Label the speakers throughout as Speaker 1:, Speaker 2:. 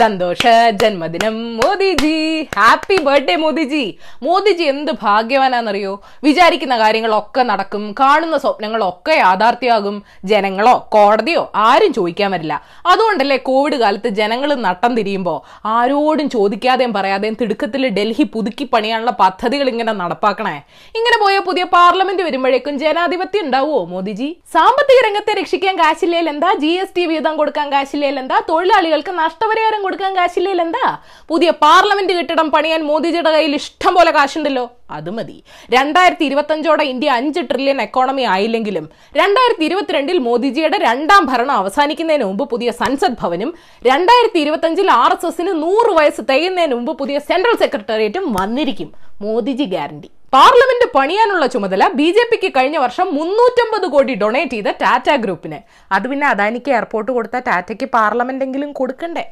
Speaker 1: സന്തോഷ ജന്മദിനം Modiji. Happy birthday Modiji. Modiji എന്ത് ഭാഗ്യവാനാണെന്നറിയോ വിചാരിക്കുന്ന കാര്യങ്ങളൊക്കെ നടക്കും കാണുന്ന സ്വപ്നങ്ങളൊക്കെ യാഥാർത്ഥ്യമാകും ജനങ്ങളോ കോടതിയോ ആരും ചോദിക്കാൻ വരില്ല. അതുകൊണ്ടല്ലേ കോവിഡ് കാലത്ത് ജനങ്ങൾ നട്ടം തിരിയുമ്പോൾ ആരോടും ചോദിക്കാതെയും പറയാതെയും തിടുക്കത്തിൽ ഡൽഹി പുതുക്കി പണിയാനുള്ള പദ്ധതികൾ ഇങ്ങനെ നടപ്പാക്കണേ. ഇങ്ങനെ പോയ പുതിയ പാർലമെന്റ് വരുമ്പോഴേക്കും ജനാധിപത്യം ഉണ്ടാവുമോ മോദിജി? സാമ്പത്തിക രംഗത്തെ രക്ഷിക്കാൻ കാശില്ലേൽ എന്താ ജി എസ് ടി വീതം കൊടുക്കാൻ കാശില്ലേൽ എന്താ തൊഴിലാളികൾക്ക് നഷ്ടപരിഹാരം കൊടുക്കാൻ കാശില്ലേ എന്താ പുതിയ പാർലമെന്റ് കെട്ടിടം പണിയാൻ മോദിജിയുടെ കയ്യിൽ ഇഷ്ടം പോലെ കാശുണ്ടല്ലോ. അത് മതി. രണ്ടായിരത്തി ഇരുപത്തഞ്ചോടെ ഇന്ത്യ അഞ്ച് ട്രില്യൺ എക്കോണമി ആയില്ലെങ്കിലും രണ്ടായിരത്തി ഇരുപത്തിരണ്ടിൽ മോദിജിയുടെ രണ്ടാം ഭരണം അവസാനിക്കുന്നതിന് മുമ്പ് പുതിയ സൻസദ് ഭവനും രണ്ടായിരത്തി ഇരുപത്തഞ്ചിൽ ആർ എസ് എസിന് നൂറ് വയസ്സ് തികയുന്നതിന് മുമ്പ് പുതിയ സെൻട്രൽ സെക്രട്ടേറിയറ്റും വന്നിരിക്കും. മോദിജി ഗ്യാരണ്ടി. പാർലമെന്റ് പണിയാനുള്ള ചുമതല ബി ജെ പിക്ക് കഴിഞ്ഞ വർഷം മുന്നൂറ്റമ്പത് കോടി ഡൊണേറ്റ് ചെയ്ത ടാറ്റ ഗ്രൂപ്പിന്. അത് പിന്നെ അദാനിക്ക് എയർപോർട്ട് കൊടുത്ത ടാറ്റയ്ക്ക് പാർലമെന്റെങ്കിലും കൊടുക്കണ്ടേ?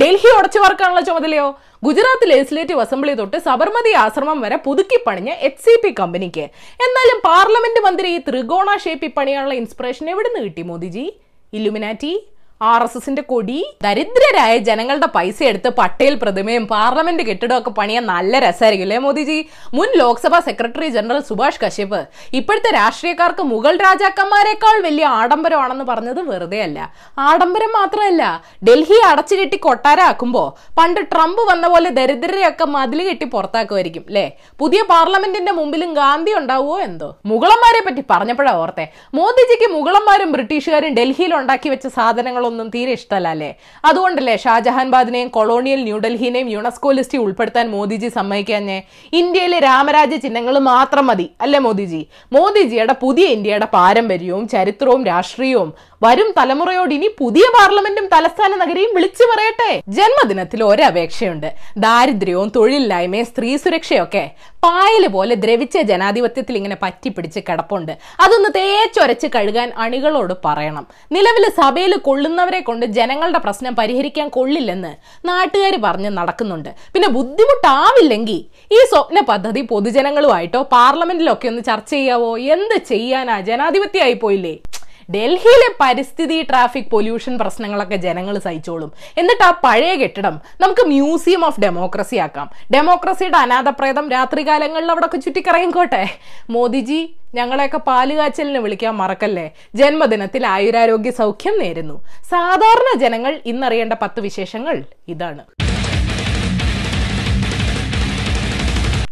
Speaker 1: ഡൽഹി ഉടച്ചു വാർക്കാനുള്ള ചുമതലയോ? ഗുജറാത്ത് ലെജിസ്ലേറ്റീവ് അസംബ്ലി തൊട്ട് സബർമതി ആശ്രമം വരെ പുതുക്കി പണിഞ്ഞ എച്ച് സി പി കമ്പനിക്ക് എന്നാലും പാർലമെന്റ് മന്ത്രി ഈ ത്രികോണ ഷേപ്പിൽ പണിയാനുള്ള ഇൻസ്പിറേഷൻ എവിടെ നിന്ന് കിട്ടി മോദിജി? ഇലുമിനാറ്റി ആർ എസ് എസിന്റെ കൊടി ദരിദ്രരായ ജനങ്ങളുടെ പൈസ എടുത്ത് പട്ടേൽ പ്രതിമയും പാർലമെന്റ് കെട്ടിടവും ഒക്കെ പണിയാൻ നല്ല രസമായിരിക്കും അല്ലേ മോദിജി? മുൻ ലോക്സഭാ സെക്രട്ടറി ജനറൽ സുഭാഷ് കശ്യപ് ഇപ്പോഴത്തെ രാഷ്ട്രീയക്കാർക്ക് മുഗൾ രാജാക്കന്മാരെക്കാൾ വലിയ ആഡംബരമാണെന്ന് പറഞ്ഞത് വെറുതെ അല്ല. ആഡംബരം മാത്രമല്ല ഡൽഹി അടച്ചു കെട്ടി കൊട്ടാരാക്കുമ്പോ പണ്ട് ട്രംപ് വന്ന പോലെ ദരിദ്രരെയൊക്കെ മതിൽ കെട്ടി പുറത്താക്കുമായിരിക്കും അല്ലേ? പുതിയ പാർലമെന്റിന്റെ മുമ്പിലും ഗാന്ധി ഉണ്ടാവുമോ എന്തോ? മുഗളന്മാരെ പറ്റി പറഞ്ഞപ്പോഴാ ഓർത്തെ. മോദിജിക്ക് മുഗളന്മാരും ബ്രിട്ടീഷുകാരും ഡൽഹിയിൽ ഉണ്ടാക്കി വെച്ച സാധനങ്ങളൊന്നും തീരെ ഇഷ്ടമല്ല അല്ലേ? അതുകൊണ്ടല്ലേ ഷാജഹാൻബാദിനെയും കൊളോണിയൽ ന്യൂഡൽഹിനെയും യുണെസ്കോ ലിസ്റ്റിൽ ഉൾപ്പെടുത്താൻ മോദിജി സമ്മതിക്കാഞ്ഞേ ഇന്ത്യയിലെ രാമരാജ്യ ചിഹ്നങ്ങൾ മാത്രം മതി അല്ലേ മോദിജി? മോദിജിയുടെ പുതിയ ഇന്ത്യയുടെ പാരമ്പര്യവും ചരിത്രവും രാഷ്ട്രീയവും വരും തലമുറയോട് ഇനി പുതിയ പാർലമെന്റും തലസ്ഥാന നഗരിയും വിളിച്ചു പറയട്ടെ. ജന്മദിനത്തിൽ ഒരപേക്ഷയുണ്ട്. ദാരിദ്ര്യവും തൊഴിലില്ലായ്മയും സ്ത്രീ സുരക്ഷയൊക്കെ പായൽ പോലെ ദ്രവിച്ച ജനാധിപത്യത്തിൽ ഇങ്ങനെ പറ്റിപ്പിടിച്ച് കിടപ്പുണ്ട്. അതൊന്ന് തേച്ചൊരച്ച് കഴുകാൻ അണികളോട് പറയണം. നിലവിൽ സഭയിൽ കൊള്ളുന്നവരെ കൊണ്ട് ജനങ്ങളുടെ പ്രശ്നം പരിഹരിക്കാൻ കൊള്ളില്ലെന്ന് നാട്ടുകാർ പറഞ്ഞ് നടക്കുന്നുണ്ട്. പിന്നെ ബുദ്ധിമുട്ടാവില്ലെങ്കിൽ ഈ സ്വപ്ന പദ്ധതി പൊതുജനങ്ങളുമായിട്ടോ പാർലമെന്റിലൊക്കെ ഒന്ന് ചർച്ച ചെയ്യാവോ? എന്ത് ചെയ്യാനാ? ജനാധിപത്യമായി പോയില്ലേ ഡൽഹിയിലെ പരിസ്ഥിതി ട്രാഫിക് പൊല്യൂഷൻ പ്രശ്നങ്ങളൊക്കെ ജനങ്ങൾ സഹിച്ചോളും. എന്നിട്ട് ആ പഴയ കെട്ടിടം നമുക്ക് മ്യൂസിയം ഓഫ് ഡെമോക്രസി ആക്കാം. ഡെമോക്രസിയുടെ അനാഥപ്രേതം രാത്രികാലങ്ങളിൽ അവിടെ ഒക്കെ ചുറ്റിക്കറങ്ങിക്കോട്ടെ മോദിജി ഞങ്ങളെയൊക്കെ പാലുകാച്ചലിന് വിളിക്കാൻ മറക്കല്ലേ? ജന്മദിനത്തിൽ ആയുരാരോഗ്യ സൗഖ്യം നേരുന്നു. സാധാരണ ജനങ്ങൾ ഇന്നറിയേണ്ട പത്ത് വിശേഷങ്ങൾ ഇതാണ്.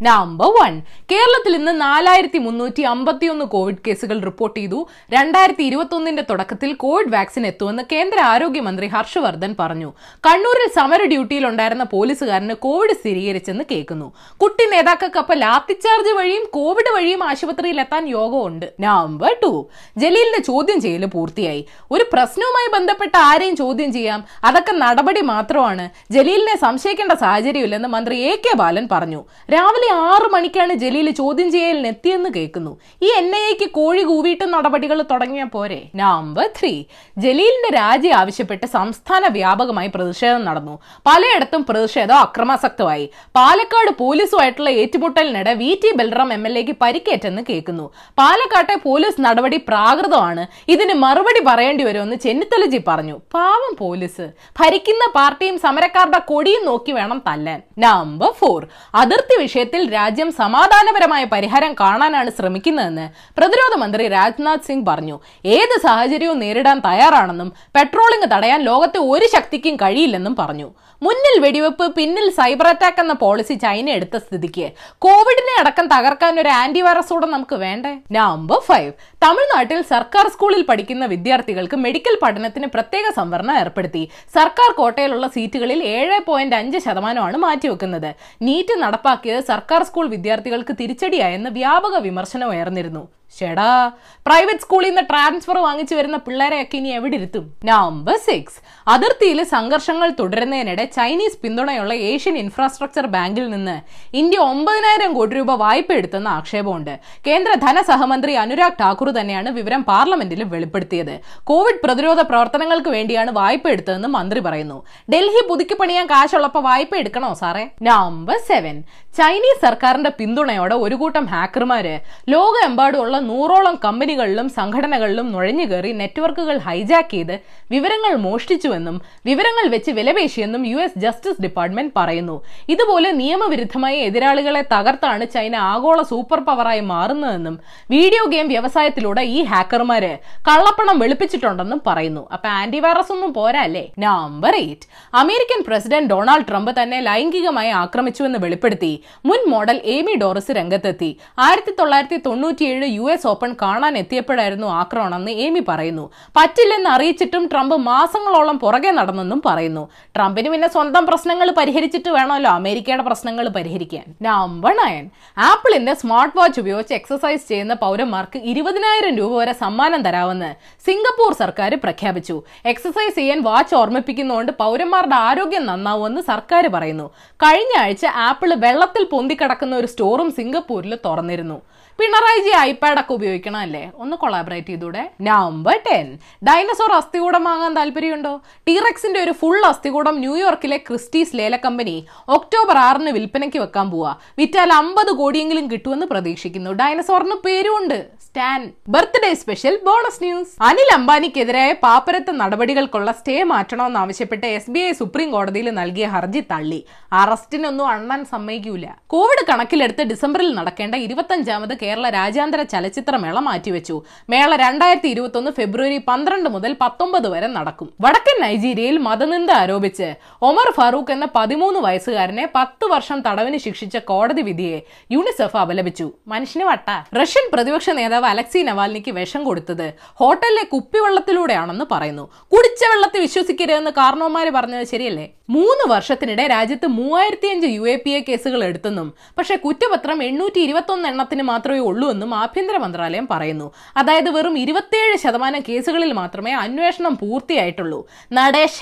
Speaker 1: നമ്പർ വൺ കേരളത്തിൽ ഇന്ന് നാലായിരത്തി മുന്നൂറ്റി അമ്പത്തിയൊന്ന് കോവിഡ് കേസുകൾ റിപ്പോർട്ട് ചെയ്തു. രണ്ടായിരത്തി ഇരുപത്തൊന്നിന്റെ തുടക്കത്തിൽ കോവിഡ് വാക്സിൻ എത്തുമെന്ന് കേന്ദ്ര ആരോഗ്യമന്ത്രി ഹർഷവർദ്ധൻ പറഞ്ഞു. കണ്ണൂരിൽ സമര ഡ്യൂട്ടിയിലുണ്ടായിരുന്ന പോലീസുകാരന് കോവിഡ് സ്ഥിരീകരിച്ചെന്ന് കേൾക്കുന്നു. കുട്ടി നേതാക്കൾക്കൊപ്പം ലാത്തിച്ചാർജ് വഴിയും കോവിഡ് വഴിയും ആശുപത്രിയിൽ എത്താൻ യോഗമുണ്ട് നമ്പർ ടു ജലീലിന്റെ ചോദ്യം ചെയ്യൽ പൂർത്തിയായി. ഒരു പ്രശ്നവുമായി ബന്ധപ്പെട്ട ആരെയും ചോദ്യം ചെയ്യാം. അതൊക്കെ നടപടി മാത്രമാണ്. ജലീലിനെ സംശയിക്കേണ്ട സാഹചര്യമില്ലെന്ന് മന്ത്രി എ കെ ബാലൻ പറഞ്ഞു. രാവിലെ ആറ് മണിക്കാണ് ജലീൽ ചോദ്യം ചെയ്യലിന് എത്തിയെന്ന് കേൾക്കുന്നു. ഈ എൻ ഐ എക്ക് കോഴി കൂവിയിട്ട് നടപടികൾ തുടങ്ങിയ പോരെ? നമ്പർ ത്രീ ജലീലിന്റെ രാജി ആവശ്യപ്പെട്ട് സംസ്ഥാന വ്യാപകമായി പ്രതിഷേധം നടന്നു. പലയിടത്തും പ്രതിഷേധം അക്രമാസക്തമായി. പാലക്കാട് പോലീസുമായിട്ടുള്ള ഏറ്റുമുട്ടലിനിടെ V T Balram M L എക്ക് പരിക്കേറ്റെന്ന് കേൾക്കുന്നു. പാലക്കാട്ടെ പോലീസ് നടപടി പ്രാകൃതമാണ്. ഇതിന് മറുപടി പറയേണ്ടി വരുമെന്ന് ചെന്നിത്തലജി പറഞ്ഞു. പാവം പോലീസ്. ഭരിക്കുന്ന പാർട്ടിയും സമരക്കാരുടെ കൊടിയും നോക്കി വേണം തല്ലാൻ. നമ്പർ ഫോർ അതിർത്തി വിഷയത്തിൽ രാജ്യം സമാധാനപരമായ പരിഹാരം കാണാനാണ് ശ്രമിക്കുന്നതെന്ന് പ്രതിരോധ മന്ത്രി രാജ്നാഥ് സിംഗ് പറഞ്ഞു. ഏത് സാഹചര്യവും നേരിടാൻ തയ്യാറാണെന്നും പെട്രോളിംഗ് തടയാൻ ലോകത്തെ ഒരു ശക്തിക്കും കഴിയില്ലെന്നും പറഞ്ഞു. മുന്നിൽ വെടിവെപ്പ് പിന്നിൽ സൈബർ അറ്റാക്ക് എന്ന പോളിസി ചൈന എടുത്ത സ്ഥിതിക്ക്. കോവിഡിനെ അടക്കം തകർക്കാൻ ഒരു ആന്റിവൈറസ് കൂടെ നമുക്ക് വേണ്ടേ? നമ്പർ ഫൈവ് തമിഴ്നാട്ടിൽ സർക്കാർ സ്കൂളിൽ പഠിക്കുന്ന വിദ്യാർത്ഥികൾക്ക് മെഡിക്കൽ പഠനത്തിന് പ്രത്യേക സംവരണം ഏർപ്പെടുത്തി. സർക്കാർ കോട്ടയിലുള്ള സീറ്റുകളിൽ ഏഴ് പോയിന്റ് അഞ്ച് ശതമാനമാണ് മാറ്റിവെക്കുന്നത്. നീറ്റ് നടപ്പാക്കിയത് സർക്കാർ സ്കൂൾ വിദ്യാർത്ഥികൾക്ക് തിരിച്ചടിയായെന്ന് വ്യാപക വിമർശനം ഉയർന്നിരുന്നു. ചേടാ പ്രൈവറ്റ് സ്കൂളിൽ നിന്ന് ട്രാൻസ്ഫർ വാങ്ങിച്ചു വരുന്ന പിള്ളേരെയൊക്കെ ഇനി എവിടെ ഇരുത്തും? നമ്പർ സിക്സ് അതിർത്തിയിൽ സംഘർഷങ്ങൾ തുടരുന്നതിനിടെ ചൈനീസ് പിന്തുണയുള്ള ഏഷ്യൻ ഇൻഫ്രാസ്ട്രക്ചർ ബാങ്കിൽ നിന്ന് ഇന്ത്യ ഒമ്പതിനായിരം കോടി രൂപ വായ്പ എടുത്തെന്ന ആക്ഷേപമുണ്ട്. കേന്ദ്ര ധനസഹമന്ത്രി അനുരാഗ് ഠാക്കൂർ തന്നെയാണ് വിവരം പാർലമെന്റിൽ വെളിപ്പെടുത്തിയത്. കോവിഡ് പ്രതിരോധ പ്രവർത്തനങ്ങൾക്ക് വേണ്ടിയാണ് വായ്പ എടുത്തതെന്ന് മന്ത്രി പറയുന്നു. ഡൽഹി പുതുക്കി പണിയാൻ കാശുള്ളപ്പോ വായ്പ എടുക്കണോ സാറേ? നമ്പർ സെവൻ ചൈനീസ് സർക്കാരിന്റെ പിന്തുണയോടെ ഒരു കൂട്ടം ഹാക്കർമാര് ലോകമെമ്പാടുമുള്ള ഉൾപ്പെടെയുള്ള നൂറോളം കമ്പനികളിലും സംഘടനകളിലും നുഴഞ്ഞു കയറി നെറ്റ്വർക്കുകൾ ഹൈജാക്ക് ചെയ്ത് വിവരങ്ങൾ മോഷ്ടിച്ചുവെന്നും വിവരങ്ങൾ വെച്ച് വിലപേശിയെന്നും യു എസ് ജസ്റ്റിസ് ഡിപ്പാർട്ട്മെന്റ് പറയുന്നു. ഇതുപോലെ നിയമവിരുദ്ധമായ എതിരാളികളെ തകർത്താണ് ചൈന ആഗോള സൂപ്പർ പവറായി മാറുന്നതെന്നും വീഡിയോ ഗെയിം വ്യവസായത്തിലൂടെ ഈ ഹാക്കർമാര് കള്ളപ്പണം വെളുപ്പിച്ചിട്ടുണ്ടെന്നും പറയുന്നു. അപ്പൊ ആന്റിവൈറസ് ഒന്നും പോരാ അല്ലേ? Number eight American president Donald Trump തന്നെ ലൈംഗികമായി ആക്രമിച്ചുവെന്ന് വെളിപ്പെടുത്തി. മുൻ മോഡൽ എമി ഡോറിസ് രംഗത്തെത്തി. ആയിരത്തി തൊള്ളായിരത്തി തൊണ്ണൂറ്റിയേഴ് യു എസ് ഓപ്പൺ കാണാൻ എത്തിയപ്പോഴായിരുന്നു ആക്രമണമെന്ന് ഏമി പറയുന്നു. പറ്റില്ലെന്ന് അറിയിച്ചിട്ടും ട്രംപ് മാസങ്ങളോളം പുറകെ നടന്നെന്നും പറയുന്നു. ട്രംപിന് പിന്നെ സ്വന്തം പ്രശ്നങ്ങൾ പരിഹരിച്ചിട്ട് വേണമല്ലോ. അമേരിക്കയുടെ പ്രശ്നങ്ങൾ പരിഹരിക്കാൻ. നമ്പർ നയൻ ആപ്പിളിന്റെ സ്മാർട്ട് വാച്ച് ഉപയോഗിച്ച് എക്സസൈസ് ചെയ്യുന്ന പൗരന്മാർക്ക് ഇരുപതിനായിരം രൂപ വരെ സമ്മാനം തരാമെന്ന് സിംഗപ്പൂർ സർക്കാർ പ്രഖ്യാപിച്ചു. എക്സസൈസ് ചെയ്യാൻ വാച്ച് ഓർമ്മിപ്പിക്കുന്നതുകൊണ്ട് പൗരന്മാരുടെ ആരോഗ്യം നന്നാവുമെന്ന് സർക്കാർ പറയുന്നു. കഴിഞ്ഞ ആഴ്ച ആപ്പിൾ വെള്ളത്തിൽ പൊന്തിക്കിടക്കുന്ന ഒരു സ്റ്റോറും സിംഗപ്പൂരിൽ തുറന്നിരുന്നു. പിണറായി ജി ഐപാഡ് ഒക്കെ ഉപയോഗിക്കണമല്ലേ ഒന്ന് കൊളാബറേറ്റ് ചെയ്തൂടെ. നമ്പർ ടെൻ ഡൈനസോർ അസ്ഥികൂടം വാങ്ങാൻ താല്പര്യമുണ്ടോ? ടീറക്സിന്റെ ഒരു ഫുൾ അസ്ഥികൂടം ന്യൂയോർക്കിലെ ക്രിസ്റ്റീസ് ലേല കമ്പനി ഒക്ടോബർ ആറിന് വിൽപ്പനയ്ക്ക് വെക്കാൻ പോവാ. വിറ്റാൽ അമ്പത് കോടിയെങ്കിലും കിട്ടുമെന്ന് പ്രതീക്ഷിക്കുന്നു. ഡൈനസോറിന് പേരുമുണ്ട്. Stan birthday special bonus news Anil അംബാനിക്കെതിരായ പാപ്പരത്ത നടപടികൾക്കുള്ള സ്റ്റേ മാറ്റണമെന്നാവശ്യപ്പെട്ട് എസ് ബി ഐ സുപ്രീം കോടതിയിൽ നൽകിയ ഹർജി തള്ളി. അറസ്റ്റിനൊന്നും അണ്ണാൻ സമ്മതിക്കൂല. കോവിഡ് കണക്കിലെടുത്ത് ഡിസംബറിൽ നടക്കേണ്ട ഇരുപത്തഞ്ചാമത് കേരള രാജ്യാന്തര ചലച്ചിത്രമേള മാറ്റിവെച്ചു. മേള രണ്ടായിരത്തി ഇരുപത്തൊന്ന് ഫെബ്രുവരി പന്ത്രണ്ട് മുതൽ പത്തൊമ്പത് വരെ നടക്കും. വടക്കൻ നൈജീരിയയിൽ മതനിന്ദ ആരോപിച്ച് ഒമർ ഫറൂഖ് എന്ന പതിമൂന്ന് വയസ്സുകാരനെ പത്ത് വർഷം തടവിന് ശിക്ഷിച്ച കോടതി വിധിയെ യുണിസെഫ് അപലപിച്ചു. മനുഷ്യന് വട്ട. റഷ്യൻ പ്രതിപക്ഷ നേതാവ് അലക്സി നവാൽനിക്ക് വിഷം കൊടുത്തത് ഹോട്ടലിലെ കുപ്പിവെള്ളത്തിലൂടെയാണെന്ന് പറയുന്നു. കുടിച്ച വെള്ളത്തിൽ വിശ്വസിക്കരുതെന്ന് കാരണവന്മാര് പറഞ്ഞത് ശരിയല്ലേ? മൂന്ന് വർഷത്തിനിടെ രാജ്യത്ത് മൂവായിരത്തി അഞ്ച് യു എ പി എ കേസുകൾ എടുത്തെന്നും പക്ഷേ കുറ്റപത്രം എണ്ണൂറ്റി ഇരുപത്തൊന്ന് എണ്ണത്തിന് ഉള്ളൂ എന്നും ആഭ്യന്തര മന്ത്രാലയം പറയുന്നു. അതായത് വെറും ഇരുപത്തിയേഴ് ശതമാനം കേസുകളിൽ മാത്രമേ അന്വേഷണം പൂർത്തിയായിട്ടുള്ളൂ. നടേശ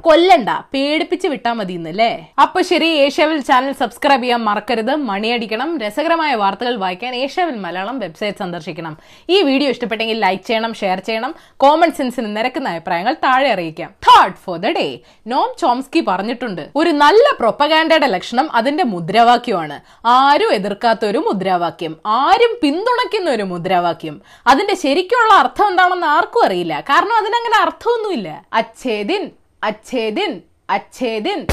Speaker 1: കൊല്ലണ്ട പേടിപ്പിച്ച് വിട്ടാൽ മതി എന്നല്ലേ അപ്പൊ ശരി ഏഷ്യാവിൽ ചാനൽ സബ്സ്ക്രൈബ് ചെയ്യാൻ മറക്കരുത്. മണിയടിക്കണം. രസകരമായ വാർത്തകൾ വായിക്കാൻ ഏഷ്യാവിൽ മലയാളം വെബ്സൈറ്റ് സന്ദർശിക്കണം. ഈ വീഡിയോ ഇഷ്ടപ്പെട്ടെങ്കിൽ ലൈക്ക് ചെയ്യണം ഷെയർ ചെയ്യണം. കോമൺ സെൻസിന് നിരക്കുന്ന അഭിപ്രായങ്ങൾ താഴെ അറിയിക്കാം. Third for the day Noam Chomsky പറഞ്ഞിട്ടുണ്ട്. ഒരു നല്ല പ്രൊപ്പഗാൻഡയുടെ ലക്ഷണം അതിന്റെ മുദ്രാവാക്യമാണ്. ആരും എതിർക്കാത്ത ഒരു മുദ്രാവാക്യം. ആരും പിന്തുണയ്ക്കുന്ന ഒരു മുദ്രാവാക്യം. അതിന്റെ ശരിക്കുള്ള അർത്ഥം എന്താണെന്ന് ആർക്കും അറിയില്ല. കാരണം അതിനങ്ങനെ അർത്ഥമൊന്നുമില്ല. അച്ഛേദിൻ അച്ഛേദിൻ അച്ഛേദിൻ.